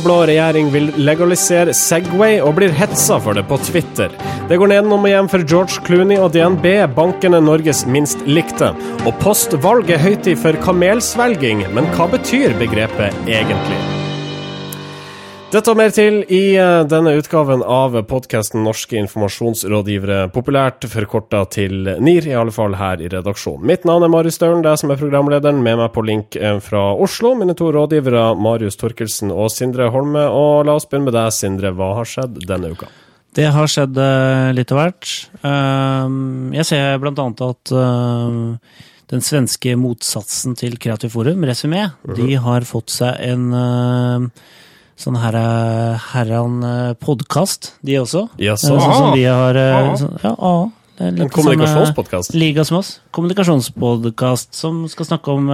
blå-blå regjering vil legalisere Segway og blir hetsa for det på Twitter. Det går nedenom og hjem for George Clooney og DNB, bankene Norges minst likte. Og postvalg er høytid for kamelsvelging, men hva betyr begrepet egentlig? Dette og mer til i eh, denne utgaven av podkasten Norske informasjonsrådgivere, populært forkorta til NIR, i alle fall her i redaksjonen. Mitt navn er Marius Staulen, det er som er programlederen. Med meg på link eh, fra Oslo, mine to rådgivere Marius Torkelsen og Sindre Holme. Og la oss begynne med deg, Sindre. Hva har skjedd denne uka? Det har skjedd uh, litt av hvert. Uh, jeg ser blant annet at den svenske motsatsen til Kreativ Forum, Resumé, uh -huh. de har fått seg en sånn her herran podkast, de også. Yes, sånn som vi har ja, ah, En kommunikasjonspodkast? Liga som oss. Kommunikasjonspodkast som skal snakke om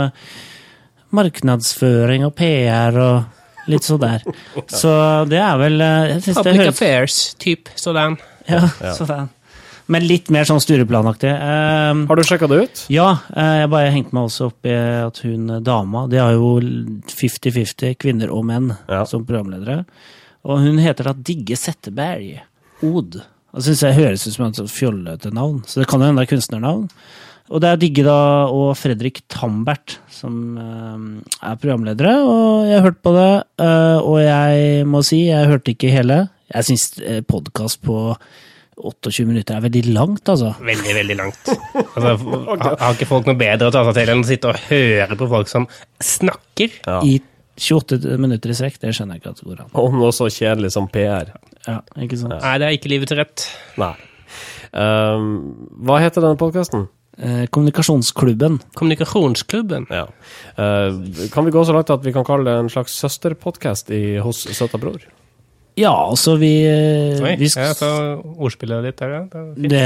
markedsføring og PR og Litt sånn der. Så det er vel Public affairs-type sånn. Ja, sånn. Men litt mer sånn styreplanaktig. Uh, har du sjekka det ut? Ja, uh, jeg bare hengte meg også opp i at hun dama De har jo 50-50 kvinner og menn ja. som programledere. Og hun heter da Digge Setteberg. Od. Det syns jeg høres ut som et fjollete navn, så det kan jo hende det er kunstnernavn. Og det er Digge da og Fredrik Tambert som uh, er programledere, og jeg har hørt på det. Uh, og jeg må si, jeg hørte ikke hele. Jeg syns podkast på 28 minutter er veldig langt, altså. Veldig, veldig langt. Altså, har ikke folk noe bedre å ta seg til enn å sitte og høre på folk som snakker? Ja. I 28 minutter i strekk, det skjønner jeg ikke at det går an. Og noe så kjedelig som PR. Ja, ikke sant? Nei, det er ikke livet til rett. Nei. Um, hva heter denne podkasten? Eh, kommunikasjonsklubben. Kommunikasjonsklubben? Ja. Uh, kan vi gå så langt at vi kan kalle det en slags søsterpodkast hos Søta Bror? Ja, altså vi, Oi, vi jeg tar ordspillet ditt der, ja. Det, det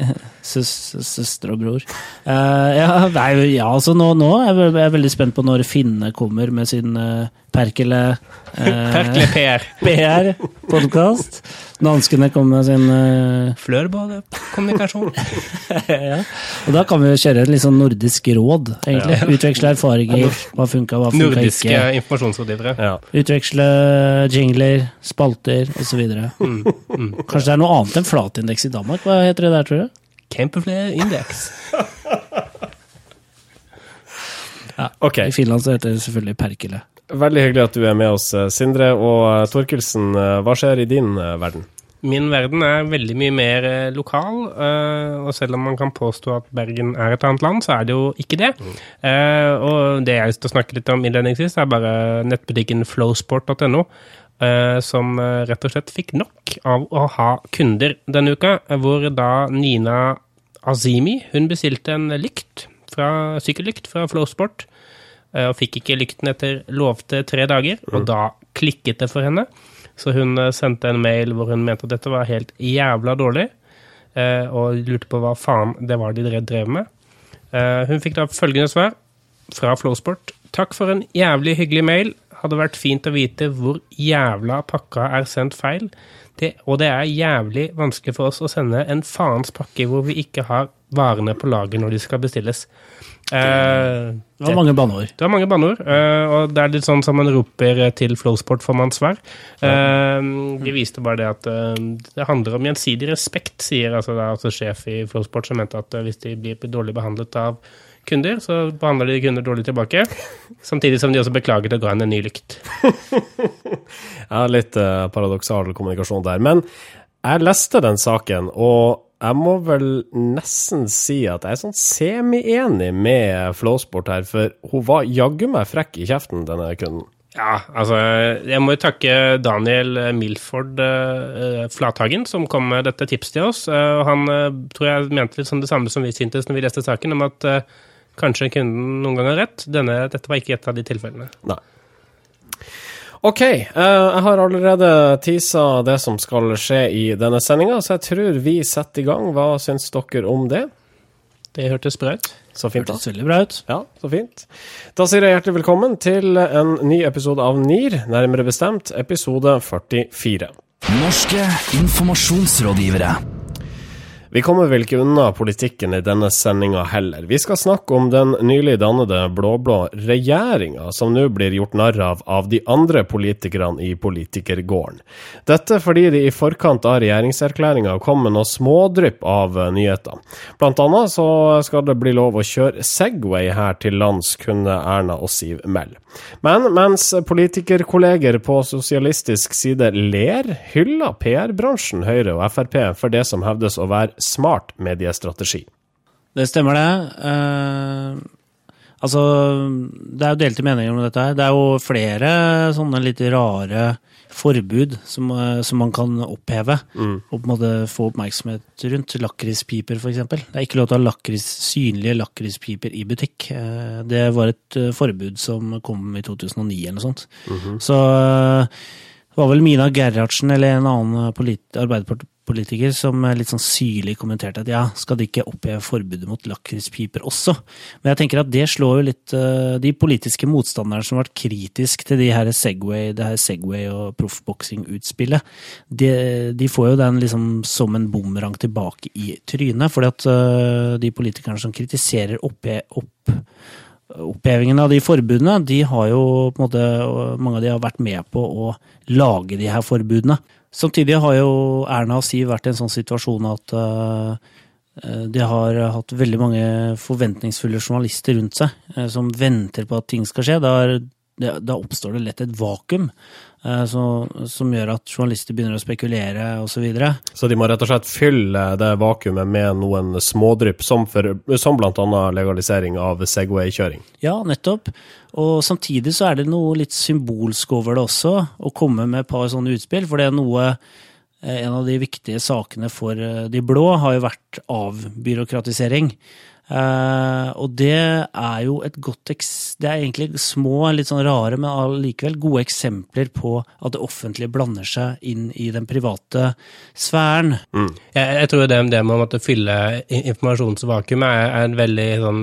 søs, Søster og bror. Uh, ja, nei, ja, altså nå, nå, er jeg veldig spent på når Finne kommer med sin uh, Perkele eh, Perkele PR. PR-podkast. Danskene kommer med sin eh, Flørbade-kommunikasjon. ja. Og da kan vi kjøre et litt sånn nordisk råd, egentlig. Ja. Utveksle erfaringer. Hva funka, hva funka ikke. Nordiske informasjonsrådgivere. Ja. Utveksle jingler, spalter osv. Mm, mm. Kanskje det er noe annet enn flatindeks i Danmark? Hva heter det der, tror du? Camperflare Index. ja, okay. I Finland så heter det selvfølgelig Perkele. Veldig hyggelig at du er med oss, Sindre. Og Torkelsen, hva skjer i din verden? Min verden er veldig mye mer lokal, og selv om man kan påstå at Bergen er et annet land, så er det jo ikke det. Mm. Og det jeg skal snakke litt om innledningsvis, er bare nettbutikken flowsport.no. Som rett og slett fikk nok av å ha kunder denne uka, hvor da Nina Azimi hun bestilte en lykt fra, sykkellykt fra Flowsport og fikk ikke lykten etter lovte tre dager, og da klikket det for henne. Så hun sendte en mail hvor hun mente at dette var helt jævla dårlig, og lurte på hva faen det var de drev med. Hun fikk da følgende svar fra Flowsport. Takk for en jævlig hyggelig mail. Hadde vært fint å vite hvor jævla pakka er sendt feil. Det, og det er jævlig vanskelig for oss å sende en faens pakke hvor vi ikke har varene på lager når de skal bestilles. Uh, det var mange banneord. Det var mange banneord, uh, og det er litt sånn som man roper til Flowsport får man svar. Vi viste bare det at det handler om gjensidig respekt, sier altså, da, altså sjef i Flowsport, som mente at hvis de blir dårlig behandlet av kunder, så behandler de kunder dårlig tilbake. Samtidig som de også beklager å ga henne en ny lykt. ja, litt paradoksal kommunikasjon der. Men jeg leste den saken, og jeg må vel nesten si at jeg er sånn semi-enig med Flowsport her, for hun var jaggu meg frekk i kjeften, denne kunden. Ja, altså Jeg må jo takke Daniel Milford eh, Flathagen som kom med dette tipset til oss. Eh, han uh, tror jeg mente litt sånn det samme som vi syntes når vi leste saken, om at kanskje kunden noen gang har rett. Denne, dette var ikke et av de tilfellene. Nei. OK, uh, jeg har allerede tisa det som skal skje i denne sendinga, så jeg tror vi setter i gang. Hva syns dere om det? Det hørtes bra ut. Så fint, da. Hørtes veldig bra ut. Ja, så fint. Da sier jeg hjertelig velkommen til en ny episode av NIR, nærmere bestemt episode 44. Norske informasjonsrådgivere. Vi kommer vel ikke unna politikken i denne sendinga heller. Vi skal snakke om den nylig dannede blå-blå regjeringa, som nå blir gjort narr av av de andre politikerne i politikergården. Dette fordi de i forkant av regjeringserklæringa kom med noen smådrypp av nyheter. Blant annet så skal det bli lov å kjøre Segway her til lands, kunne Erna og Siv melde. Men mens politikerkolleger på sosialistisk side ler, hyller PR-bransjen Høyre og Frp for det som hevdes å være smart mediestrategi. Det stemmer, det. Uh, altså, det er jo delte meninger om dette her. Det er jo flere sånne litt rare forbud som, uh, som man kan oppheve. Mm. Og på en måte få oppmerksomhet rundt. Lakrispiper, f.eks. Det er ikke lov til å ha lakris, synlige lakrispiper i butikk. Uh, det var et forbud som kom i 2009 eller noe sånt. Mm -hmm. Så det var vel Mina Gerhardsen eller en annen Arbeiderparti politiker som litt sånn syrlig kommenterte at ja, skal de ikke oppheve forbudet mot lakrispiper også? Men jeg tenker at det slår jo litt uh, De politiske motstanderne som har vært kritiske til de her Segway, det her Segway og proffboksing-utspillet, de, de, får jo den liksom som en bumerang tilbake i trynet. fordi at uh, de politikerne som kritiserer oppe, opp opphevingen av de forbudene, de har jo på en måte, mange av de har vært med på å lage de her forbudene. Samtidig har jo Erna og Siv vært i en sånn situasjon at uh, de har hatt veldig mange forventningsfulle journalister rundt seg uh, som venter på at ting skal skje. Da, det, da oppstår det lett et vakuum. Eh, så, som gjør at journalister begynner å spekulere osv. Så, videre. så de må rett og slett fylle det vakuumet med noen smådrypp, som, for, som bl.a. legalisering av Segway-kjøring? Ja, nettopp. Og samtidig så er det noe litt symbolsk over det også, å komme med et par sånne utspill. For det er noe eh, En av de viktige sakene for eh, de blå har jo vært avbyråkratisering. Uh, og det er jo et godt Det er egentlig små, litt sånn rare, men allikevel gode eksempler på at det offentlige blander seg inn i den private sfæren. Mm. Jeg, jeg, tror det, det med å måtte fylle informasjonsvakuum er, er, en veldig sånn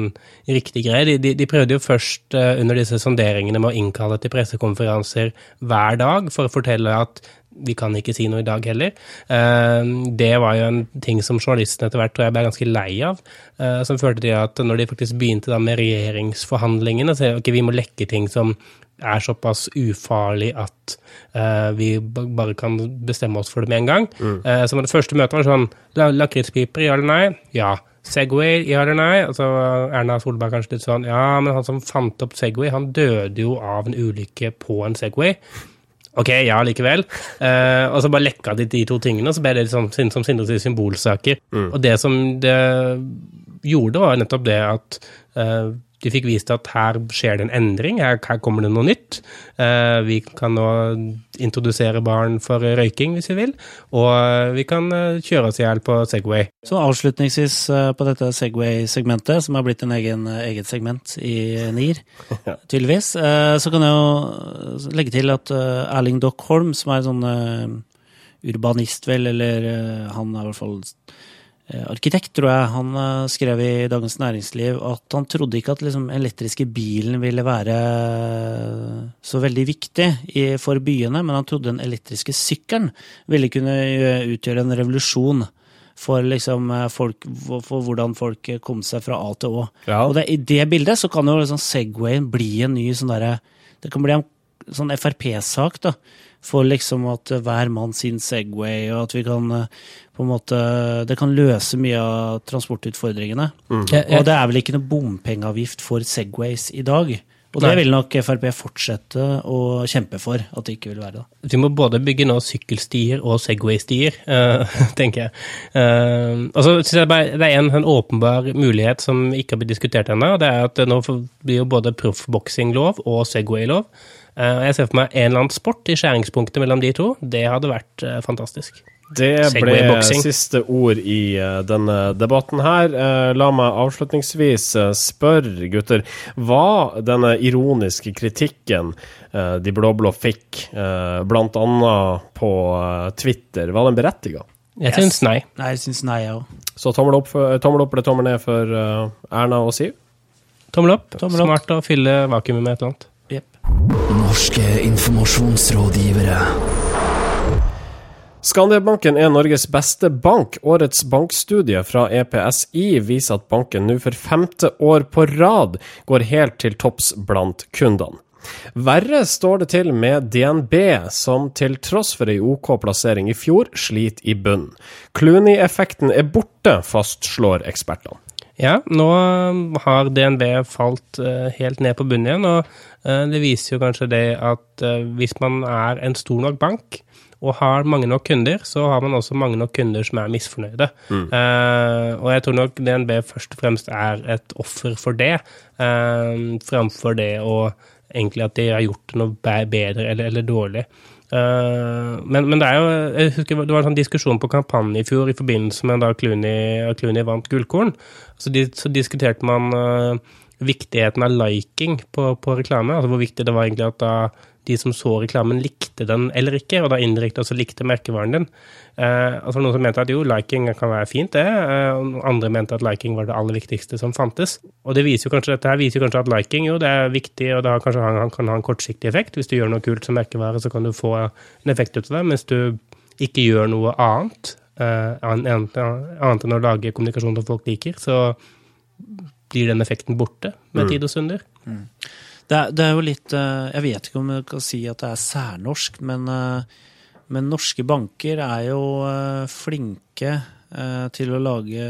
riktig greie. De, de, de, prøvde jo først uh, under disse sonderingene med å innkalle til pressekonferanser hver dag for å fortelle at vi kan ikke si noe i dag heller. Eh, det var jo en ting som journalistene etter hvert tror jeg ble ganske lei av. Eh, som førte til at når de faktisk begynte da med regjeringsforhandlingene, så ok, vi må lekke ting som er såpass ufarlig at uh, vi bare kan bestemme oss for det med en gang. Mm. Uh, så det første møtet var sånn Lakrispiper, ja eller nei? Ja. Segway, ja eller nei? Altså, Erna Solberg kanskje litt sånn Ja, men han som fant opp Segway, han døde jo av en ulykke på en Segway. Ok, ja, likevel. Uh, og så bare lekka de de to tingene, og så ble det liksom, som Sindre sier, symbolsaker. Mm. Og det som det gjorde, var nettopp det at uh, de fikk vist at her skjer det en endring, her, her kommer det noe nytt. Eh, vi kan nå introdusere barn for røyking hvis vi vil, og eh, vi kan eh, kjøre oss i hjel på Segway. Så avslutningsvis eh, på dette Segway-segmentet, som har blitt en egen, eget segment i NIR, tydeligvis, eh, så kan jeg jo legge til at Erling Dock Holm, som er sånn urbanist, vel, eller han er i hvert fall Eh, arkitekt, tror jeg, han eh, skrev i Dagens Næringsliv at han trodde ikke at liksom, elektriske bilen ville være så veldig viktig for byene, men han trodde den elektriske sykkelen ville kunne utgjøre en revolusjon for, liksom, eh, folk, for hvordan folk kom seg fra A til Å. Ja. Og det, i det bildet så kan jo liksom Segwayen bli en ny sånn derre Det kan bli en sånn Frp-sak, da for liksom at hver mann sin Segway, og at vi kan eh, på en måte Det kan løse mye av transportutfordringene. Mm. Og det er vel ikke noe bompengeavgift for Segways i dag. Og det vil nok Frp fortsette å kjempe for at det ikke vil være. det. Vi må både bygge nå sykkelstier og Segway-stier, uh, tenker jeg. Uh, og så synes jeg bare, Det er en, en, åpenbar mulighet som ikke har blitt diskutert ennå. Det er at nå blir jo både proffboksing lov og Segway-lov. Uh, jeg ser for meg en eller annen sport i skjæringspunktet mellom de to. Det hadde vært fantastisk. Det ble siste ord i uh, denne debatten her. La meg avslutningsvis spørre, gutter, hva denne ironiske kritikken de blå-blå fikk, bl.a. på Twitter, var den berettiga? Jeg syns nei. Nei, jeg syns nei, jeg òg. Så tommel opp, for, tommel opp, eller tommel ned for Erna og Siv? Tommel opp. Tommel opp. Smart å fylle vakuumet med et eller annet. Norske informasjonsrådgivere. Skandiabanken er Norges beste bank. Årets bankstudie fra EPSI viser at banken nå for femte år på rad går helt til topps blant kundene. Verre står det til med DNB, som til tross for ei OK plassering i fjor, sliter i bunnen. Clooney-effekten er borte, fastslår ekspertene. Ja, nå har DNB falt uh, helt ned på bunnen igjen, og uh, det viser jo kanskje det at uh, hvis man er en stor nok bank og har mange nok kunder, så har man også mange nok kunder som er misfornøyde. Mm. og jeg tror nok DNB først og fremst er et offer for det, framfor det å egentlig at de har gjort noe bedre eller, eller dårlig. Uh, men, men, det er jo jeg husker Det var en sånn diskusjon på kampanje i fjor i forbindelse med da Clooney, Clooney vant Gullkorn. Så, de, så diskuterte man uh, viktigheten av liking på, på, reklame. Altså hvor viktig det var egentlig at da de som så reklamen, likte den eller ikke, og da indirekte også likte merkevaren din. Eh, altså Noen som mente at jo, liking kan være fint, det. Eh, andre mente at liking var det aller viktigste som fantes. Og det viser jo kanskje, dette her viser jo kanskje at liking jo, det er viktig, og det kanskje kan ha en kortsiktig effekt. Hvis du gjør noe kult som merkevare, så kan du få en effekt ut av det. Mens du ikke gjør noe annet, eh, annet enn å lage kommunikasjon som folk liker, så blir den effekten borte med mm. tid og stunder. Mm. Det det er, jo litt eh, Jeg vet ikke om jeg kan si at det er særnorsk, men, eh, men norske banker er jo flinke til å lage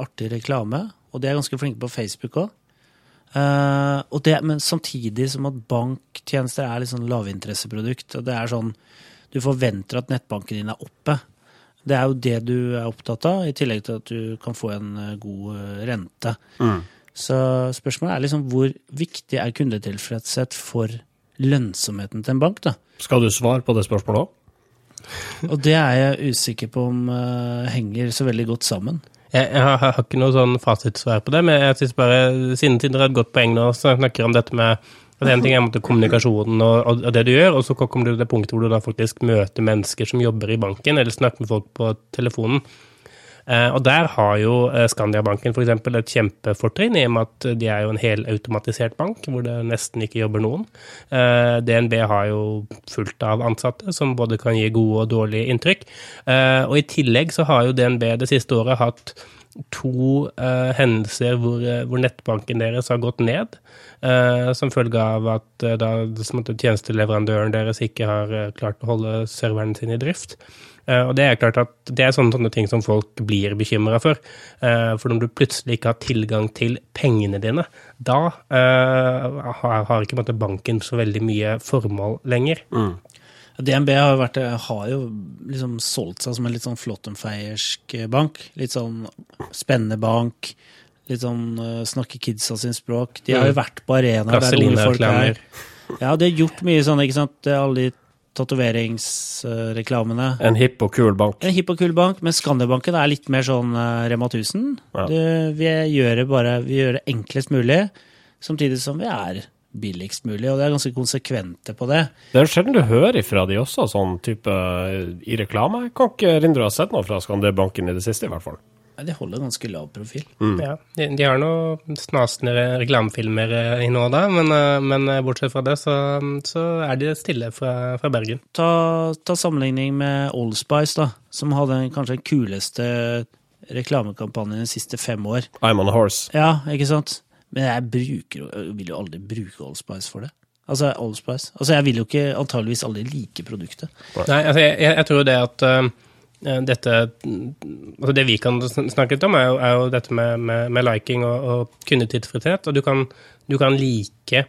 artig reklame. Og de er ganske flinke på Facebook òg. men samtidig som at banktjenester er litt sånn lavinteresseprodukt. Og det er sånn Du forventer at nettbanken din er oppe. Det er jo det du er opptatt av, i tillegg til at du kan få en god rente. Mm. Så spørsmålet er liksom hvor viktig er kundetilfredshet for lønnsomheten til en bank, da? Skal du svare på det spørsmålet òg? Og det er jeg usikker på om uh, henger så veldig godt sammen. Jeg, jeg, har, jeg, har, ikke noe sånn fasitsvar på det, men jeg synes bare, siden dere har et godt poeng nå, så snakker om dette med at En ting er kommunikasjonen og, og, det du gjør, og så kommer du til det punktet hvor du da faktisk møter mennesker som jobber i banken, eller snakker med folk på telefonen. Eh, og der har jo eh, Skandiabanken f.eks. et kjempefortrinn, i og med at de er jo en helautomatisert bank, hvor det nesten ikke jobber noen. Eh, DNB har jo fullt av ansatte som både kan gi gode og dårlige inntrykk. Og i tillegg så har jo DNB det siste året hatt to uh, hendelser hvor, hvor, nettbanken deres har gått ned. Uh, som følge av at uh, da tjenesteleverandøren deres ikke har klart å holde serveren sin i drift. Eh, og det er klart at det er sånne, sånne ting som folk blir bekymra for. Eh, for når du plutselig ikke har tilgang til pengene dine, da har, har, ikke måtte, banken så veldig mye formål lenger. Mm. DNB har, vært, har jo liksom solgt seg som en litt sånn flåttenfeiersk bank. Litt sånn spennende bank. Litt sånn uh, snakke kidsa sin språk. De har jo mm. vært på arenaer der unge folk er. Ja, de har gjort mye sånn, ikke sant. Alle de tatoveringsreklamene. En hipp og kul bank. En hipp og kul bank, men Skandiabanken er litt mer sånn uh, Rema 1000. Ja. Det, vi, gjør det bare, vi gjør det enklest mulig, samtidig som vi er billigst mulig, og det er ganske konsekvente på det. Det er sjelden du hører ifra de også, sånn type i reklame. Jeg kan ikke erindre å ha sett noe fra Skandiabanken i det siste, i hvert fall. De holder ganske lav profil. Mm. Ja, de, de, har noen snasende reklamefilmer eh, i nå og da, men, eh, men, eh, bortsett fra det så, så er de stille fra, fra Bergen. Ta, ta, sammenligning med Allspice, da, som hadde kanskje den kuleste reklamekampanjen de siste fem år. I'm on a horse. Ja, ikke sant? Men jeg bruker, vil jo aldri bruke Allspice for det. Altså, Allspice. Altså, jeg vil jo ikke antageligvis aldri like produktet. Nei, altså, jeg, jeg tror det at uh, Eh, dette altså Det vi kan snakke litt om, er jo, er jo dette med, med, med, liking og, og kundetilfredshet. Og du kan, du kan like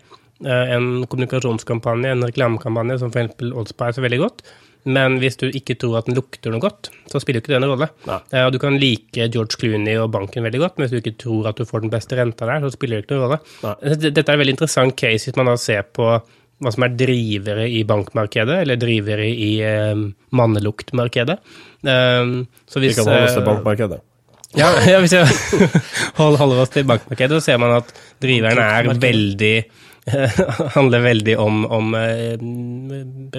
uh, en kommunikasjonskampanje, en reklamekampanje som f.eks. Oddspice veldig godt. Men hvis du ikke tror at den lukter noe godt, så spiller ikke det en rolle. Ja. Eh, du kan like George Clooney og banken veldig godt, men hvis du ikke tror at du får den beste renta der, så spiller det ikke noen rolle. Ja. Dette er en veldig interessant case hvis man da ser på hva som er drivere i bankmarkedet, eller drivere i eh, manneluktmarkedet. Eh, så hvis, Vi kan holde oss til eh, bankmarkedet. Ja, ja, hvis jeg holder oss til bankmarkedet, så ser man at driveren er veldig handler veldig om, om eh,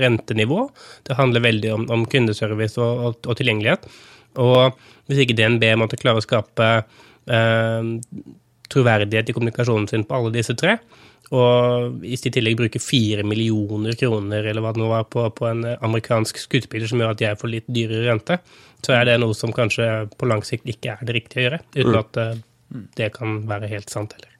rentenivå. Det handler veldig om, om kundeservice og, og, og, tilgjengelighet. Og hvis ikke DNB måtte klare å skape eh, troverdighet i kommunikasjonen sin på alle disse tre. Og hvis de i tillegg bruker fire millioner kroner eller hva det nå var på, på, en amerikansk skuespiller som gjør at jeg får litt dyrere rente, så er det noe som kanskje på lang sikt ikke er det riktige å gjøre. Uten mm. at uh, det kan være helt sant heller.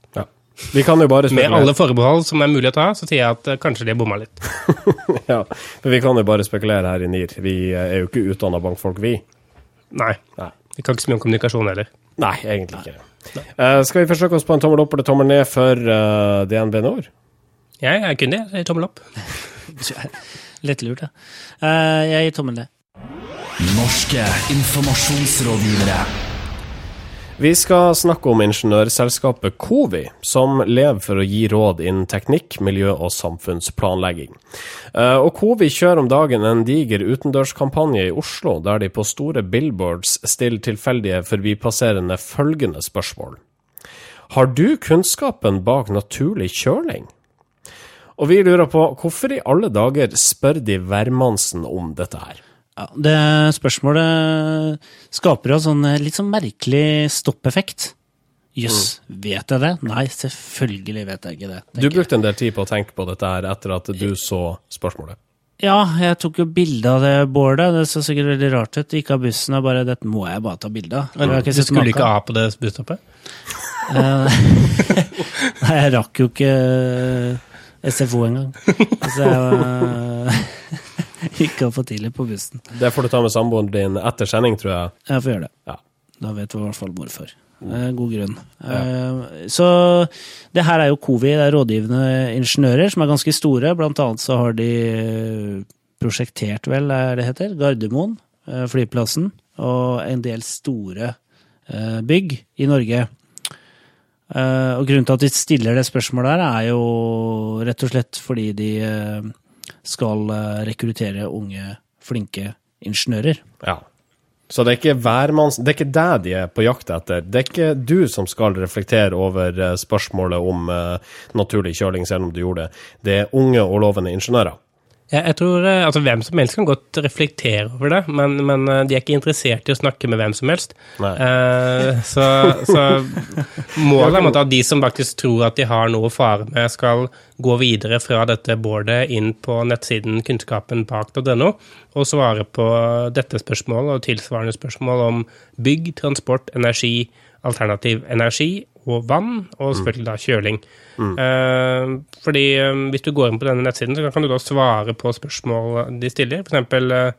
Vi kan jo bare spekulere. Med alle forbehold som er mulig å ta, så sier jeg at uh, kanskje de bomma litt. ja, men vi kan jo bare spekulere her i NIR. Vi er jo ikke utdanna bankfolk, vi. Nei. Nei. Vi kan ikke så mye om kommunikasjon heller. Nei, egentlig ikke. Uh, skal vi forsøke oss på en tommel opp eller tommel ned for uh, DNB Nord? Ja, jeg er kundig. Jeg gir tommel opp. litt lurt, ja. Uh, jeg gir tommel ned. Norske informasjonsrådgivere. Vi skal snakke om ingeniørselskapet Covi, som lever for å gi råd innen teknikk, miljø og samfunnsplanlegging. Eh, og Covi kjører om dagen en diger utendørskampanje i Oslo, der de på store billboards stiller tilfeldige forbipasserende følgende spørsmål. Har du kunnskapen bak naturlig kjøling? Og vi lurer på hvorfor i alle dager spør de hvermannsen om dette her? Ja, det spørsmålet skaper jo sånn eh, litt sånn merkelig stoppeffekt. Jøss, yes, mm. vet jeg det? Nei, selvfølgelig vet jeg ikke det. Du brukte en del tid på å tenke på dette her etter at du så spørsmålet? Ja, jeg tok jo bilde av det bålet. Det så sikkert veldig rart ut. Gikk av bussen og bare 'Dette må jeg bare ta bilde av'. Men du skulle ikke av på det busstoppet? Eh, nei, jeg rakk jo ikke SFO engang. Så jeg var Ikke for tidlig på bussen. Det får du ta med samboeren din etter sending, tror jeg. Jeg får gjøre det. Ja. Da vet vi i hvert fall hvorfor. Eh, god grunn. Ja. Eh, så det her er jo COVI, det er rådgivende ingeniører som er ganske store. Blant annet så har de eh, prosjektert, vel, er det heter, Gardermoen, flyplassen, og en del store bygg i Norge. Og grunnen til at de stiller det spørsmålet her, er jo rett og slett fordi de skal eh, rekruttere unge, flinke ingeniører. Ja. Så det er ikke hvermanns... Det er ikke deg de er på jakt etter. Det er ikke du som skal reflektere over eh, spørsmålet om uh, naturlig kjøling, selv om du gjorde det. Det er unge og lovende ingeniører. Ja, jeg tror eh, altså, Hvem som helst kan godt reflektere over det, men, men eh, de er ikke interessert i å snakke med hvem som helst. Eh, så, så, målet er at de som faktisk tror at de har noe å fare med, skal gå videre fra dette boardet inn på nettsiden kunnskapen bak.no og svare på dette spørsmålet og tilsvarende spørsmål om bygg, transport, energi, alternativ energi og vann, og selvfølgelig da kjøling. Mm. Uh, fordi um, hvis du går inn på denne nettsiden, så kan du da svare på spørsmål de stiller. For eksempel uh,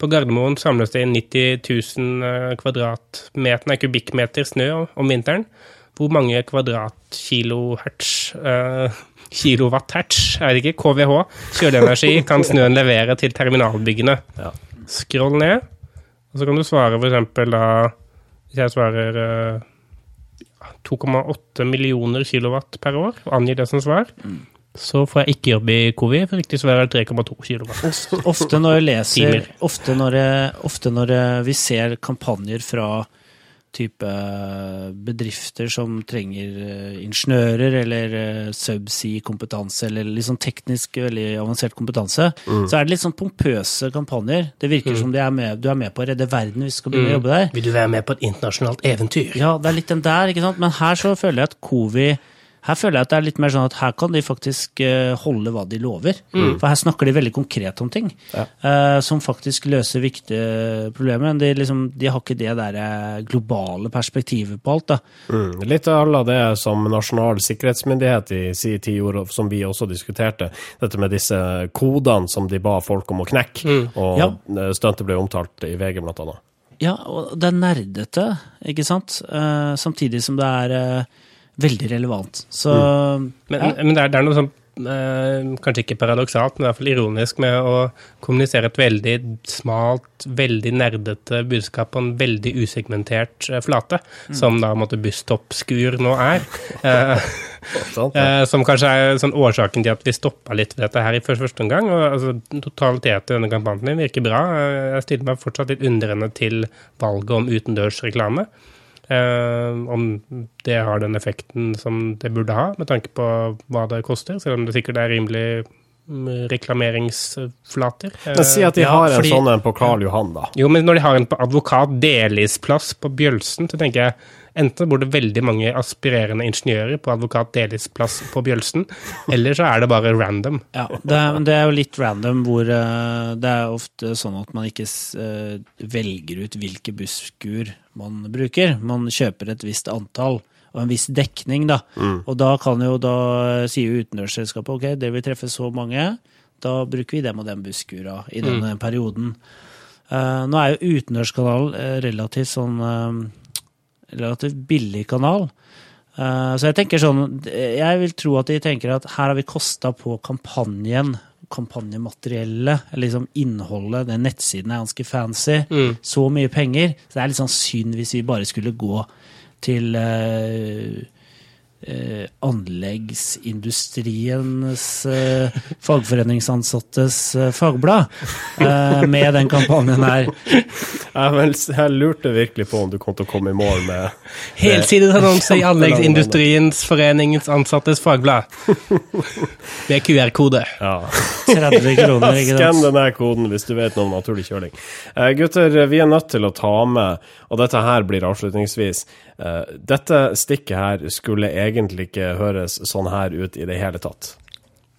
på Gardermoen samles det inn 90 000 kvadratmeter, nei, kubikkmeter snø om vinteren. Hvor mange kvadratkilohertz uh, kilowatt-hertz, er det ikke, KVH, kjøleenergi kan snøen levere til terminalbyggene? Ja. Scroll ned, og så kan du svare for eksempel da Hvis jeg svarer uh, 2,8 millioner kilowatt per år, angir det som svar. Mm. Så får jeg ikke jobb i Covi, for riktig svar er 3,2 kilowatt. Ofte når jeg leser, ofte når, jeg, ofte når vi ser kampanjer fra type bedrifter som trenger eh, ingeniører eller eh, subsea-kompetanse, eller sånn teknisk veldig avansert kompetanse, mm. så er det litt sånn pompøse kampanjer. Det virker mm. som er med, du er med på å redde verden hvis du skal begynne mm. å jobbe der. Vil du være med på et internasjonalt eventyr? Ja, det er litt den der, ikke sant. Men her så føler jeg at Covi her føler jeg at det er litt mer sånn at her kan de faktisk eh, holde hva de lover. Mm. For her snakker de veldig konkret om ting ja. uh, som faktisk løser viktige problemer. De, liksom, de har ikke det der eh, globale perspektivet på alt. da. Mm. Litt av det som Nasjonal sikkerhetsmyndighet i sin tid gjorde, som vi også diskuterte. Dette med disse kodene som de ba folk om å knekke. Mm. Og ja. stuntet ble omtalt i VG, blant annet. Ja, og det er nerdete, ikke sant? Uh, samtidig som det er uh, veldig relevant. Så mm. Men, ja. men det, er, det, er, noe sånn eh, kanskje ikke paradoksalt, men i hvert fall ironisk med å kommunisere et veldig smalt, veldig nerdete budskap på en veldig usegmentert eh, flate, mm. som da måtte busstoppskur nå er. Eh, eh, som kanskje er sånn årsaken til at vi stoppa litt ved dette her i første, første omgang. og altså, Totaliteten i denne kampanjen virker bra. Jeg stiller meg fortsatt litt undrende til valget om utendørsreklame. Uh, om det har den effekten som det burde ha, med tanke på hva det koster, selv om det sikkert er rimelig mm, reklameringsflater. Men Si at de Ja, har en fordi- sånn en på Karl Johan, da. Jo, men når de har en på advokat Delis-plass på Bjølsen, så tenker jeg enten bor det veldig mange aspirerende ingeniører på advokat Delis-plass på Bjølsen, eller så er det bare random. Ja, det er, det er jo litt random hvor eh, det er ofte sånn at man ikke eh, velger ut hvilke busskur man bruker. Man kjøper et visst antall og en viss dekning, da. Og da kan jo da sier utenriksselskapet ok, dere vil treffe så mange, da bruker vi dem og den busskura i denne perioden. Eh, nå er jo utenrikskanalen relativt sånn relativt billig kanal. Eh, Så jeg tenker sånn Jeg vil tro at de tenker at her har vi kosta på kampanjen, kampanjemateriellet, liksom innholdet, den nettsiden er ganske fancy, så mye penger. Så det er litt sånn synd hvis vi bare skulle gå til eh, eh, anleggsindustriens eh, fagforeningsansattes eh, fagblad eh, med den kampanjen her. Jeg, men jeg lurte virkelig på om du kom til å komme i mål med Helsidesannonse i Anleggsindustriens foreningens ansattes fagblad. Med QR-kode. ja. 30 kroner, ikke Skann sant? denne koden hvis du vet noe om naturlig kjøling. Eh, gutter, vi er nødt til å ta med, og dette her blir avslutningsvis Dette stikket her skulle egentlig ikke høres sånn her ut i det hele tatt.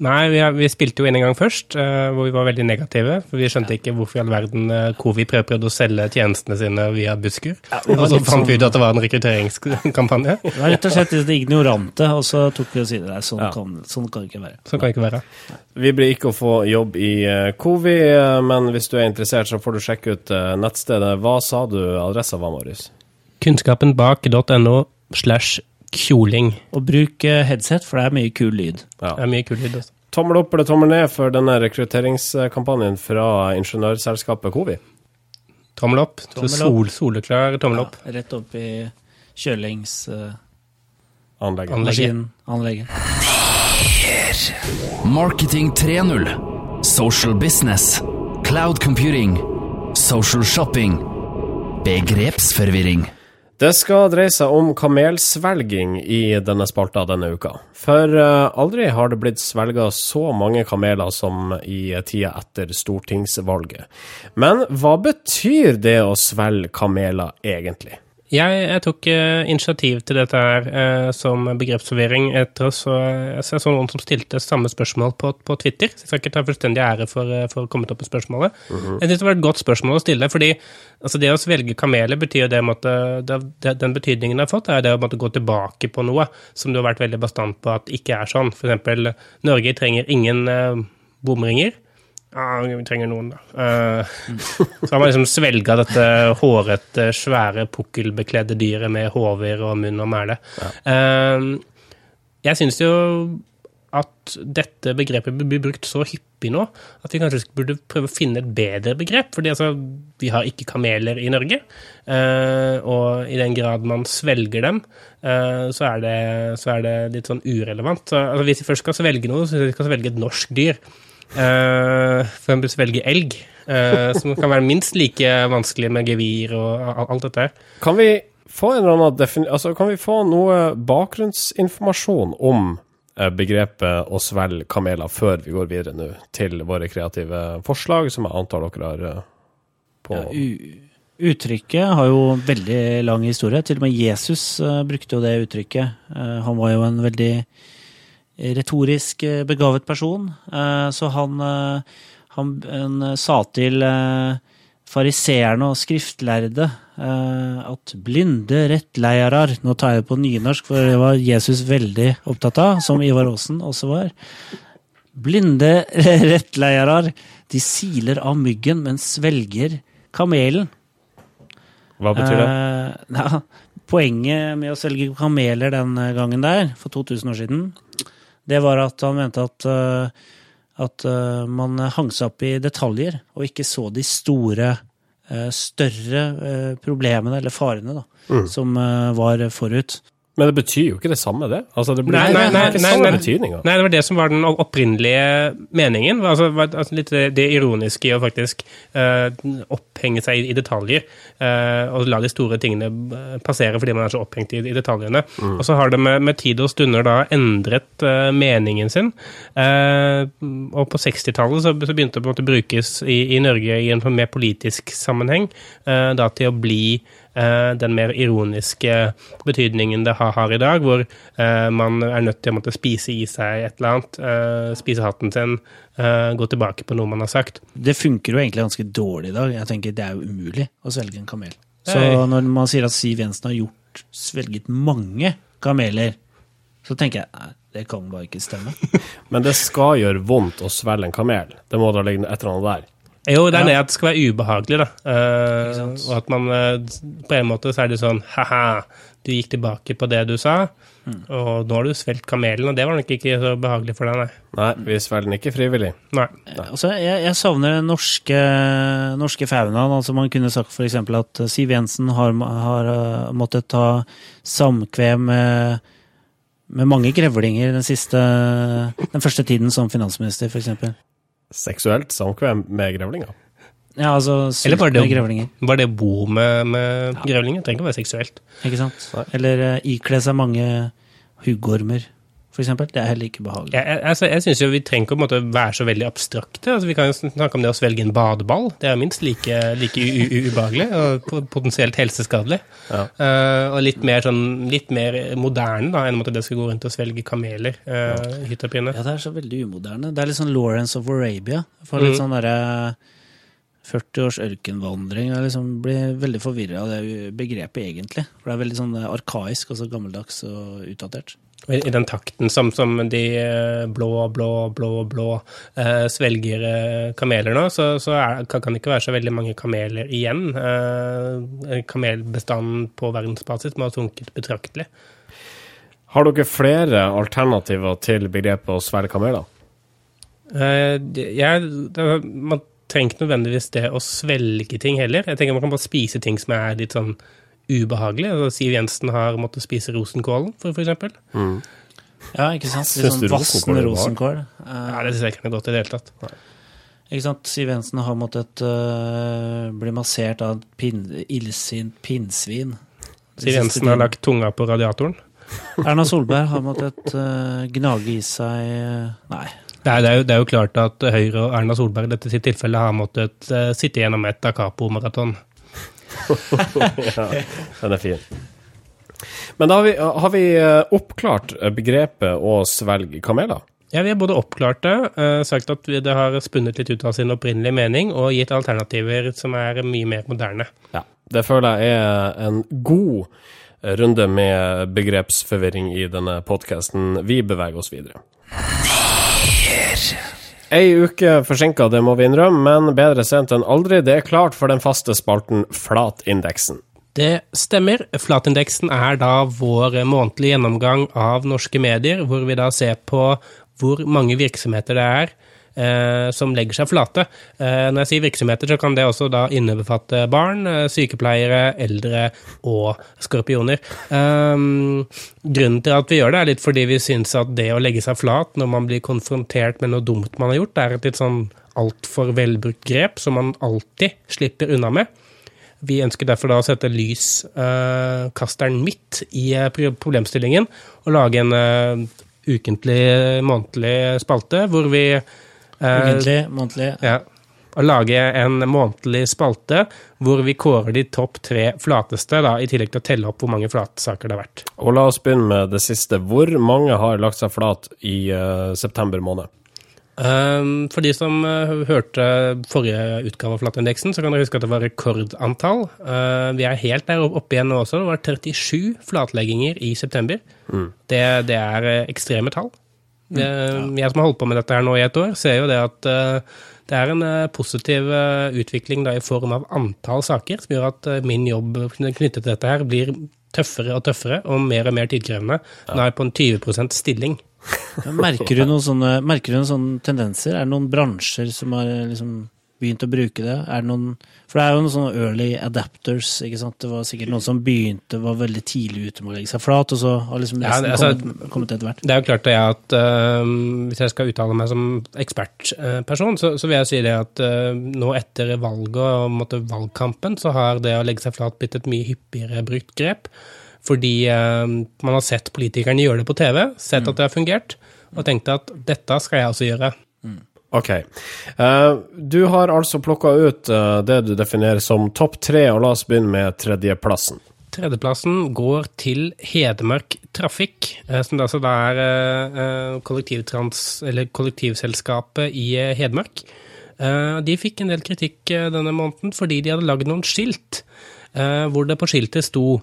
Nei, vi, har, vi spilte jo inn en gang først, eh, hvor vi var veldig negative. For vi skjønte ikke hvorfor i all verden uh, Covi prøvde å selge tjenestene sine via Busker. Ja, og så fant vi sånn- ut at det var en rekrutteringskampanje. Det var rett og slett litt ignorante, og så tok vi oss i det. Sånn, Ja. kan, sånn kan det ikke være. Sånn kan det ikke være. Vi blir ikke å få jobb i uh, Covi, eh, men hvis du er interessert, så får du sjekke ut eh, nettstedet. Hva sa du adressa var, Marius? Kunnskapen bak.no slash kjoling. Og bruk eh, headset, for det er mye kul lyd. Ja. Det er mye kul lyd. også. Tommel opp eller tommel ned for denne rekrutteringskampanjen fra ingeniørselskapet Covi? Tommel opp. Tommel opp. sol, soleklar tommel opp. Rett opp i kjølingsmaskinen. Anlegget. Anlegget. anlegget. Marketing 3.0. Social business. Cloud computing. Social shopping. Begrepsforvirring. Det skal dreie seg om kamelsvelging i denne spalta denne uka. For eh, aldri har det blitt svelga så mange kameler som i tida etter stortingsvalget. Men hva betyr det å svelge kameler egentlig? Jeg, jeg tok eh, initiativ til dette her eh, som begrepsforvirring etter oss, og jeg så noen som stilte samme spørsmål på, på Twitter. Så jeg skal ikke ta fullstendig ære for, eh, for å komme opp med spørsmålet. Jeg synes det var et godt spørsmål å stille, fordi altså, det å svelge kameler betyr det måtte, det, det, den betydningen det har fått, er det å måtte gå tilbake på noe som du har vært veldig bastant på at ikke er sånn. Eksempel, Norge trenger ingen eh, bomringer. Ja, vi trenger noen, da. Uh, så har man liksom svelga dette hårete, svære, pukkelbekledde dyret med hover og munn og mæle. Uh, jeg syns jo at dette begrepet blir brukt så hyppig nå at vi kanskje burde prøve å finne et bedre begrep. fordi altså, vi har ikke kameler i Norge. eh, og i den grad man svelger dem, eh, så, er det, så er det litt sånn urelevant. Så, altså, hvis vi først skal svelge noe, så skal vi skal svelge et norsk dyr. Uh, for eksempel svelge elg, eh, som kan være minst like vanskelig med gevir og alt dette. Kan vi få en eller annen altså, kan vi få noe bakgrunnsinformasjon om eh, begrepet å svelge kameler før vi går videre nå til våre kreative forslag, som jeg antar dere har eh, på Ja, u uttrykket har jo veldig lang historie. Til og med Jesus uh, brukte jo det uttrykket. Uh, han var jo en veldig retorisk eh, begavet person, eh, så han, eh, han, han eh, sa til fariseerne og skriftlærde eh, at blinde rettleiarar Nå tar jeg på nynorsk, for det var Jesus veldig opptatt av, som Ivar Aasen også var. Blinde rettleiarar, de siler av myggen, men svelger kamelen. Hva betyr det? Eh, ja, poenget med å selge kameler den gangen der, for 2000 år siden, det var at han mente at, eh, at eh, man hang seg opp i detaljer, og ikke så de store, eh, større problemene eller farene da, som eh, var forut. Men det betyr jo ikke det samme, det. Altså, det blir Nei, nei, nei, ikke samme betydninga. Nei, det var det som var den opprinnelige meningen. Altså, altså litt det, det ironiske i å faktisk uh, opphenge seg i, i detaljer. Uh, og la de store tingene eh, passere fordi man er så opphengt i, i detaljene. Og så har det med, med tid og stunder da endret uh, meningen sin. Og på 60-tallet så, så begynte det på en måte brukes i, i Norge i en sånn mer politisk sammenheng da til å bli den mer ironiske betydningen det har, har i dag, hvor eh, man er nødt til å måtte spise i seg et eller annet, eh, spise hatten sin, eh, gå tilbake på noe man har sagt. Det funker jo egentlig ganske dårlig i dag. Jeg tenker Det er jo umulig å svelge en kamel. Så når man sier at Siv Jensen har gjort, svelget mange kameler, så tenker jeg nei, det kan bare ikke stemme. Men det skal gjøre vondt å svelge en kamel. Det må da ligge et eller annet der. Jo, det er det at det skal være ubehagelig, da. Uh, og at man eh, På en måte så er det sånn ha-ha, du gikk tilbake på det du sa, og nå har du svelget kamelen, og det var nok ikke så behagelig for deg, nei. Nei, vi svelger den ikke frivillig. nei. Altså, jeg, jeg savner den norske, norske faunaen. Altså, man kunne sagt f.eks. at Siv Jensen har, har uh, måttet ta samkvem med, med mange grevlinger den, siste, den første tiden som finansminister, f.eks. Seksuelt samkvem med grevlinger. Ja, altså Eller bare det, med grevlinger. bare det å bo med, med grevlinger. Trenger ikke å være seksuelt. Ikke sant? Eller uh, ikle seg mange huggormer, for eksempel. Det er heller ikke behagelig. Jeg, altså, jeg synes jo Vi trenger ikke å måte, være så veldig abstrakte. Altså, vi kan jo snakke om det å svelge en badeball. Det er minst like, like u u ubehagelig og potensielt helseskadelig. Ja. Uh, og litt mer, sånn, litt mer moderne da, enn at det skal gå rundt og svelge kameler. Uh, hytt og. Ja, det er så veldig umoderne. Det er litt sånn Lawrence of Arabia. For litt Mm. sånn derre 40 års ørkenvandring. Jeg liksom blir veldig forvirra av det begrepet, egentlig. For det er veldig sånn arkaisk og så gammeldags og utdatert. I, den takten som, som de eh, blå, blå, blå, blå eh, svelger eh, kameler nå, så, så er, kan, kan det ikke være så veldig mange kameler igjen. Eh, kamelbestanden på verdensbasis må ha sunket betraktelig. Har dere flere alternativer til begrepet å svelge kameler? Eh, jeg, det, man trenger ikke nødvendigvis det å svelge ting heller. Jeg tenker Man kan bare spise ting som er litt sånn ubehagelig. Altså, Siv Jensen har måttet spise rosenkålen, for, for eksempel. Ja, ikke sant? Litt sånn vassende rosenkål rosenkål. Ja, det syns jeg ikke er godt i det hele tatt. ikke sant? Siv Jensen har måttet uh, bli massert av et pin, illsint pinnsvin. Siv Jensen har lagt tunga på radiatoren. Erna Solberg har måttet uh, gnage i seg uh, Nei. Det er, det, er jo, det er jo klart at Høyre og Erna Solberg i dette sitt tilfelle har måttet sitte gjennom et Da Capo-maraton. ja, den er fin. Men da har vi, har vi eh, oppklart begrepet å svelge kameler. Ja, vi har både oppklart det, eh, sagt at det har spunnet litt ut av sin opprinnelige mening, og gitt alternativer som er mye mer moderne. Ja, det føler jeg er en god runde med begrepsforvirring i denne podkasten. Vi beveger oss videre. Ei uke forsinka, det må vi innrømme, men bedre sent enn aldri. Det er klart for den faste spalten Flatindeksen. Det stemmer. Flatindeksen er da vår månedlige gjennomgang av norske medier, hvor vi da ser på hvor mange virksomheter det er som legger seg flate. Eh, når jeg sier virksomheter, så kan det også da innebefatte barn, eh, sykepleiere, eldre og skorpioner. Grunnen til at vi gjør det, er litt fordi vi syns at det å legge seg flat når man blir konfrontert med noe dumt man har gjort, er et litt sånn altfor velbrukt grep som man alltid slipper unna med. Vi ønsker derfor da å sette lyskasteren midt i eh, problemstillingen og lage en eh, ukentlig, månedlig spalte hvor vi eh, Ukentlig, månedlig. ja, å lage en månedlig spalte hvor vi kårer de topp tre flateste, da, i tillegg til å telle opp hvor mange flatsaker det har vært. Og la oss begynne med det siste. Hvor mange har lagt seg flat i uh, september måned? Um, for de som uh, hørte forrige utgave av Flatindeksen, så kan dere huske at det var rekordantall. Uh, vi er helt der oppe igjen nå også. Det var 37 flatlegginger i september. Det, det er eh, ekstreme tall. Jeg som har holdt på med dette her nå i et år, ser jo det at eh, det er en eh, positiv eh, utvikling da, i form av antall saker, som gjør at min jobb knyttet til dette her blir tøffere og tøffere og mer og mer tidkrevende. Nå er jeg på en 20 stilling. Merker du noen sånne, merker du noen sånne tendenser? Er det noen bransjer som har liksom begynt å bruke det? Er det noen, for det er jo noen sånne early adapters. ikke sant? Det var sikkert noen som begynte, var veldig tidlig ute med å legge seg flat, og så har liksom Ja, resten det- altså, kommet, kommet etter hvert. Det er jo klart det at uh, Hvis jeg skal uttale meg som ekspertperson, så, så vil jeg si det at uh, nå etter valget og måtte, valgkampen, så har det å legge seg flat blitt et mye hyppigere brukt grep. Fordi uh, man har sett politikerne gjøre det på TV, sett at det har fungert, og tenkte at dette skal jeg også gjøre. Ok. Uh, du har altså plukka ut uh, det du definerer som topp tre, og la oss begynne med tredjeplassen. Tredjeplassen går til Hedmark Trafikk, eh, som altså da er kollektivselskapet i Hedmark. De fikk en del kritikk denne måneden fordi de hadde lagd noen skilt, hvor det på skiltet sto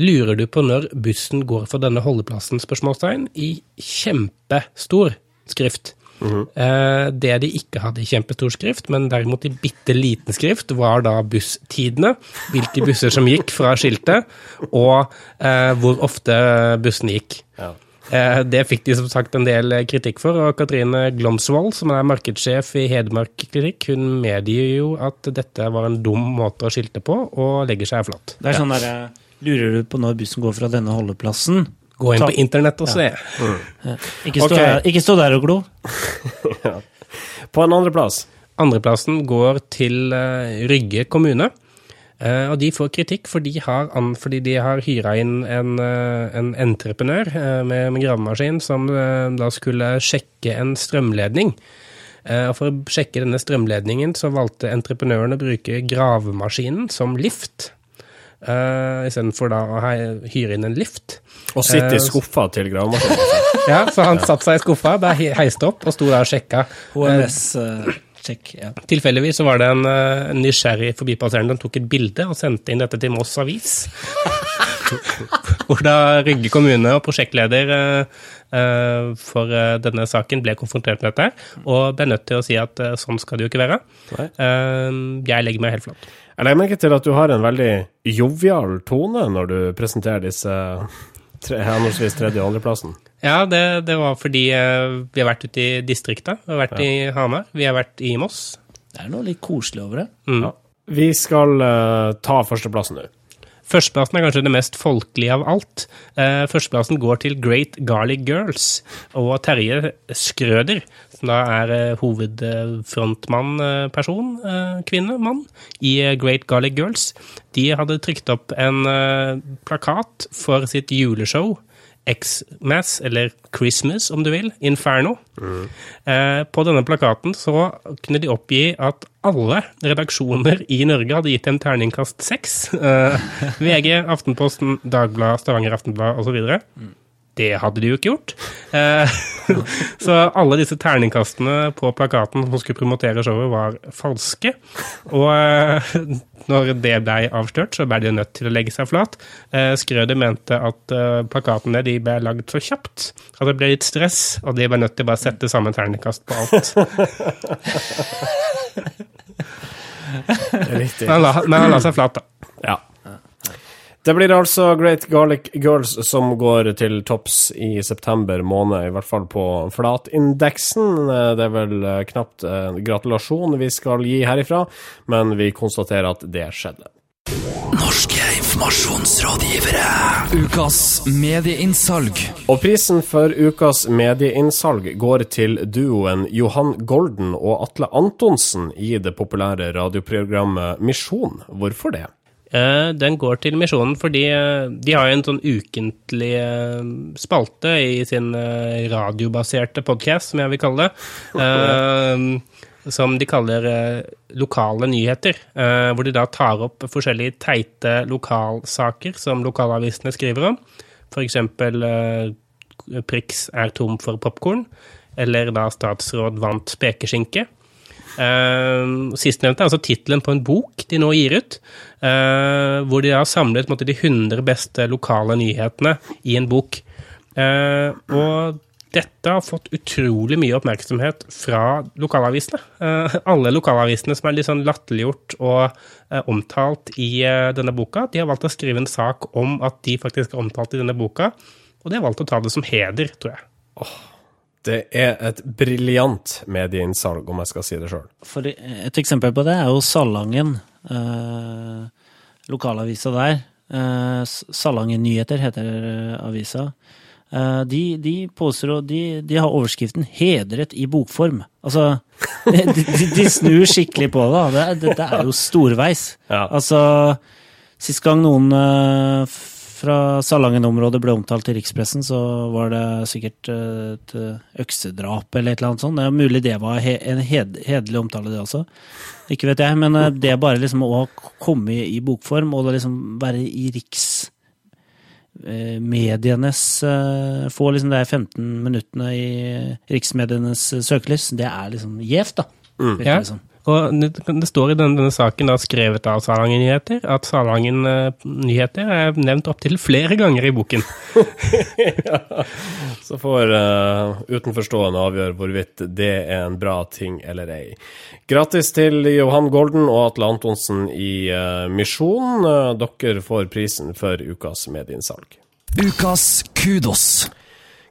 Lurer du på når bussen går for denne holdeplassen? spørsmålstegn, I kjempestor skrift. Eh, Det de ikke hadde i kjempestor skrift, men derimot i bitte liten skrift, var da busstidene. Hvilke busser som gikk fra skiltet, og eh, hvor ofte bussene gikk. Ja. Eh, Det fikk de som sagt en del kritikk for, og Katrine Glomsvold, som er markedssjef i Hedmark Klinikk, hun medgir jo at dette var en dum måte å skilte på, og legger seg flat. Det er sånn der, Lurer du på når bussen går fra denne holdeplassen? Gå inn Ta- på internett og se. Ikke stå, okay. der, ikke stå der og glo. På en andreplass. Andreplassen går til uh, Rygge kommune. Uh, og de får kritikk fordi, har an, fordi de har hyra inn en, uh, en entreprenør med, med gravemaskin som da skulle sjekke en strømledning. Eh, og for å sjekke denne strømledningen så valgte entreprenøren å bruke gravemaskinen som lift. Uh, Istedenfor da å hyre inn en lift. Og sitte i Eh, skuffa til gravemaskinen. Ja, Så han satte seg i skuffa, ble heiste opp og sto der og sjekka. HMS-sjekk. ja. Tilfeldigvis så var det en, eh, en nysgjerrig forbipasserende som tok et bilde og sendte inn dette til Moss Avis. Hvor da Rygge kommune og prosjektleder eh, eh, for eh, denne saken ble konfrontert med dette, og ble nødt til å si at uh, sånn skal det jo ikke være. Eh, jeg legger meg helt flat. Jeg legger merke til at du har en veldig jovial tone når du presenterer disse tre, henholdsvis tredje- og andreplassen. Ja, det, det var fordi eh, vi har vært ute i distrikta. Vi har vært i Hamar, vi har vært i Moss. Det er noe litt koselig over det. Mm. Ja. Vi skal uh, ta førsteplassen nå. Førsteplassen er kanskje det mest folkelige av alt. Eh, førsteplassen går til Great Garlic Girls og Terje Skrøder, som da er eh, hovedfrontmann, eh, person, eh, kvinne, mann, i Great Garlic Girls. De hadde trykt opp en plakat for sitt juleshow. X-Mass, eller Christmas om du vil, Inferno. Eh, på denne plakaten så kunne de oppgi at alle redaksjoner i Norge hadde gitt en terningkast seks. VG, Aftenposten, Dagbladet, Stavanger Aftenblad osv. Det hadde de jo ikke gjort. Eh, så alle disse terningkastene på plakaten som skulle promotere showet, var falske. Og eh, når det ble avslørt, så ble de nødt til å legge seg flat. Eh, Skrøder mente at plakatene de ble lagd for kjapt at det ble litt stress, og de ble nødt til å bare sette samme terningkast på alt. Men han la, men han la seg flat, da. Ja. Det blir altså Great Garlic Girls som går til topps i september måned, i hvert fall på flatindeksen. Det er vel eh, knapt en gratulasjon vi skal gi herifra, men vi konstaterer at det skjedde. Norske informasjonsrådgivere. Ukas medieinnsalg. Og prisen for ukas medieinnsalg går til duoen Johan Golden og Atle Antonsen i det populære radioprogrammet Misjon. Hvorfor det? Eh, Den går til Misjonen fordi eh, de har en sånn ukentlig eh, spalte i sin radiobaserte podkast, som jeg vil kalle det. Som de kaller lokale nyheter. Hvor de da tar opp forskjellige teite lokalsaker som lokalavisene skriver om. Eh, Prix er tom for popkorn. Eller da statsråd vant spekeskinke. Uh, Sistnevnte er altså tittelen på en bok de nå gir ut, uh, hvor de har samlet måte, de 100 beste lokale nyhetene i en bok. Uh, og dette har fått utrolig mye oppmerksomhet fra lokalavisene. Eh, alle lokalavisene som er litt sånn latterliggjort og omtalt i denne boka, de har valgt å skrive en sak om at de faktisk er omtalt i denne boka, og de har valgt å ta det som heder, tror jeg. Det er et briljant medieinnsalg, om jeg skal si det sjøl. Et eksempel på det er jo Salangen, eh, lokalavisa der. Eh, Salangen Nyheter heter eh, avisa. Eh, de, de påstår og de, de, har overskriften 'Hedret i bokform'. Altså, de, de snur skikkelig på det. Dette det er jo storveis. Ja. Altså, sist gang noen eh, fra Salangen-området ble omtalt i rikspressen, så var det sikkert eh, et eh, øksedrap eller et eller annet sånt. Det er mulig det var en hederlig omtale, det også. Ikke vet jeg, men eh, det bare liksom å komme i, i bokform og liksom være i riksmedienes Få liksom de 15 minuttene i riksmedienes søkelys, det er liksom gjevt, da. Mm. Ja. Liksom. Og det, det står i denne, denne, saken, da, skrevet av Salangen Nyheter, at Salangen uh, Nyheter er nevnt opptil flere ganger i boken. ja, så får uh, utenforstående avgjøre hvorvidt det er en bra ting eller ei. Gratis til Johan Golden og Atle Antonsen i uh, Misjon. dere får prisen for ukas medieinnsalg. Ukas kudos.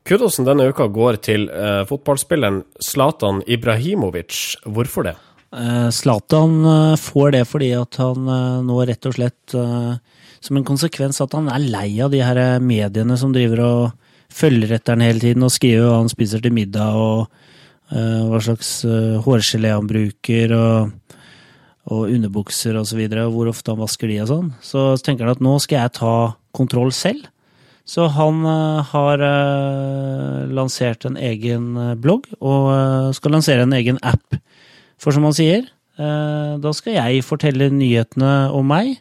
Kudosen denne uka går til fotballspilleren Zlatan Ibrahimovic. Hvorfor det? Eh, Zlatan uh, får det fordi at han uh, nå rett og slett som en konsekvens at han er lei av de her mediene som driver og følger etter han hele tiden og skriver hva han spiser til middag og hva slags hårgelé han bruker og, og underbukser og hvor ofte han vasker de og sånn. Så tenker han at nå skal jeg ta kontroll selv. Så han har lansert en egen blogg og skal lansere en egen app for som han sier, eh, da skal jeg fortelle nyhetene om meg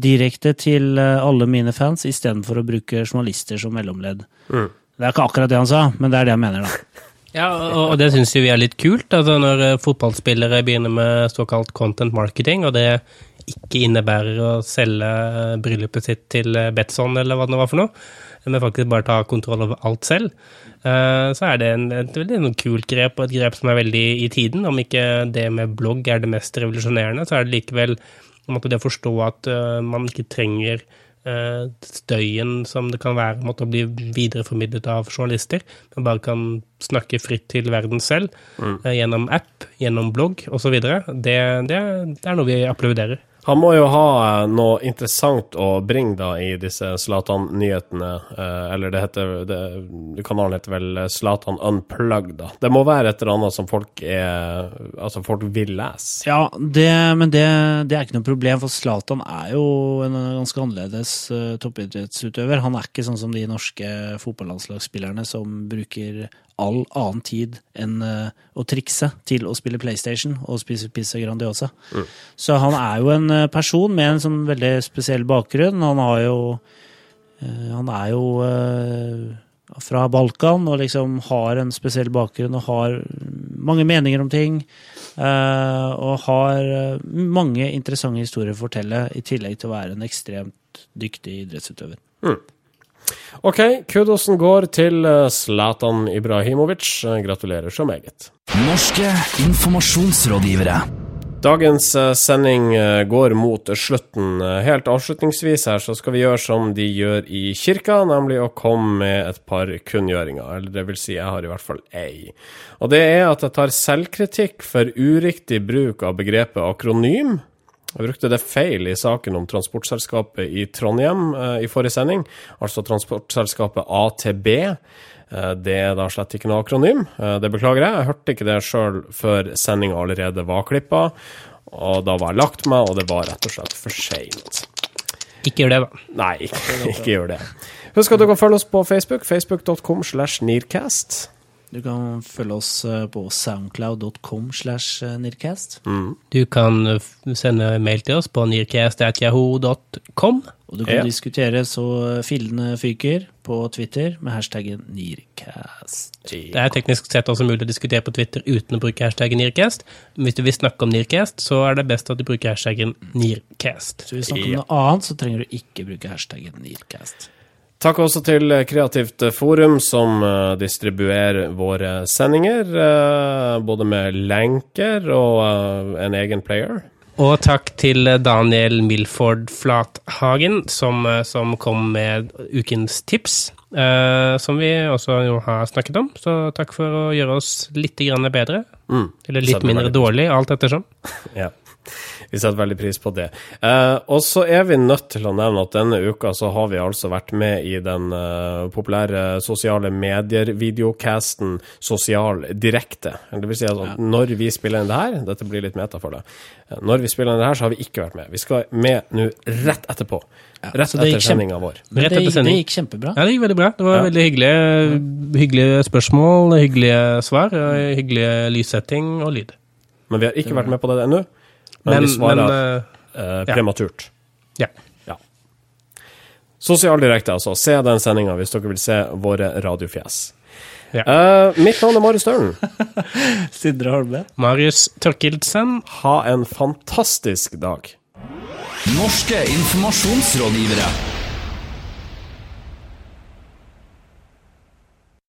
direkte til eh, alle mine fans, istedenfor å bruke journalister som mellomledd. Mm. Det er ikke akkurat det han sa, men det er det han mener, da. Ja, og det syns vi er litt kult, altså når eh, fotballspillere begynner med såkalt content marketing, og det ikke innebærer å selge bryllupet sitt til Betson eller hva det var for noe, men faktisk bare ta kontroll over alt selv. Eh, så er det en, et veldig kult grep, og et grep som er veldig i tiden. Om ikke det med blogg er det mest revolusjonerende, så er det likevel det å forstå at uh, man ikke trenger uh, støyen som det kan være måtte bli videreformidlet av journalister. Man bare kan snakke fritt til verden selv mm. gjennom app, gjennom blogg osv. Det, det, det er noe vi applauderer. Han må jo ha eh, noe interessant å bringe da i disse Zlatan-nyhetene. Eh, eller det heter det, Kanalen heter vel Zlatan Unplugged, da. Det må være et eller annet som folk er Altså, folk vil lese. Ja, det, men det, det, er ikke noe problem, for Zlatan er jo en ganske annerledes toppidrettsutøver. Han er ikke sånn som de norske fotballandslagsspillerne som bruker all annen tid enn uh, å trikse til å spille PlayStation og spise pizza Grandiosa. Mm. Så han er jo en eh, person med en sånn veldig spesiell bakgrunn. Han har jo uh, Han er jo fra Balkan og liksom har en spesiell bakgrunn og har mange meninger om ting. og har mange interessante historier å fortelle, i tillegg til å være en ekstremt dyktig idrettsutøver. Mm. OK, kudosen går til eh, Zlatan Ibrahimovic. Gratulerer så meget. Norske informasjonsrådgivere. Dagens eh, sending eh, går mot slutten. Helt avslutningsvis her så skal vi gjøre som de gjør i kirka, nemlig å komme med et par kunngjøringer. Eller det vil si, jeg har i hvert fall ei. Og det er at jeg tar selvkritikk for uriktig bruk av begrepet akronym jeg brukte det feil i saken om transportselskapet i Trondheim eh, i forrige sending, altså transportselskapet ATB. Eh, det er da slett ikke noe akronym. Eh, det beklager jeg. Jeg hørte ikke det sjøl før sendinga allerede var klippa. Og da var jeg lagt meg, og det var rett og slett for seint. Ikke gjør det, da. Nei, ikke, ikke gjør det. Husk at du kan følge oss på Facebook. Facebook.com slash Nearcast. Du kan følge oss eh, på soundcloud.com slash eh, Nearcast. Mm. Du kan eh, sende mail til oss på nearcast.yahoo.com. Og du kan ja. diskutere så fillene fyker på Twitter med hashtaggen Nearcast. Det er teknisk sett også mulig å diskutere på Twitter uten å bruke hashtaggen Nearcast. Hvis du vil snakke om Nearcast, så er det best at du bruker hashtaggen Nearcast. Så hvis du snakker om noe annet, så trenger du ikke bruke hashtaggen Nearcast. Takk også til Kreativt Forum, som uh, distribuerer våre sendinger. Uh, både med lenker og uh, en egen player. Og takk til Daniel Milford Flathagen, som, eh, som kom med ukens tips. eh, som vi også har snakket om. Så takk for å gjøre oss litt grann bedre. Mm. Eller litt mindre dårlig, alt ettersom. Ja. Vi setter veldig pris på det. Eh, og så er vi nødt til å nevne at denne uka så har vi altså vært med i den eh, populære sosiale medier-videocasten Sosial direkte. Det vil si at når vi spiller inn det her, dette blir litt meta for det, når vi spiller inn det her, så har vi ikke vært med. Vi skal med nå rett etterpå. Rett etter sendinga vår. Rett det, etter gikk- det gikk kjempebra. Ja, det gikk veldig bra. Det var Ja. veldig hyggelige, hyggelige spørsmål, hyggelige svar, hyggelige lyssetting og lyd. Men vi har ikke vært med på det ennå. Men, Men, vi svarer men eh, eh, prematurt. ja. Ja. Sosial direkte, altså. Se den sendinga hvis dere vil se våre radiofjes. Ja. Uh, mitt navn er Marius Stølen. Sindre Holme. Marius Tørkildsen. Ha en fantastisk dag. Norske informasjonsrådgivere.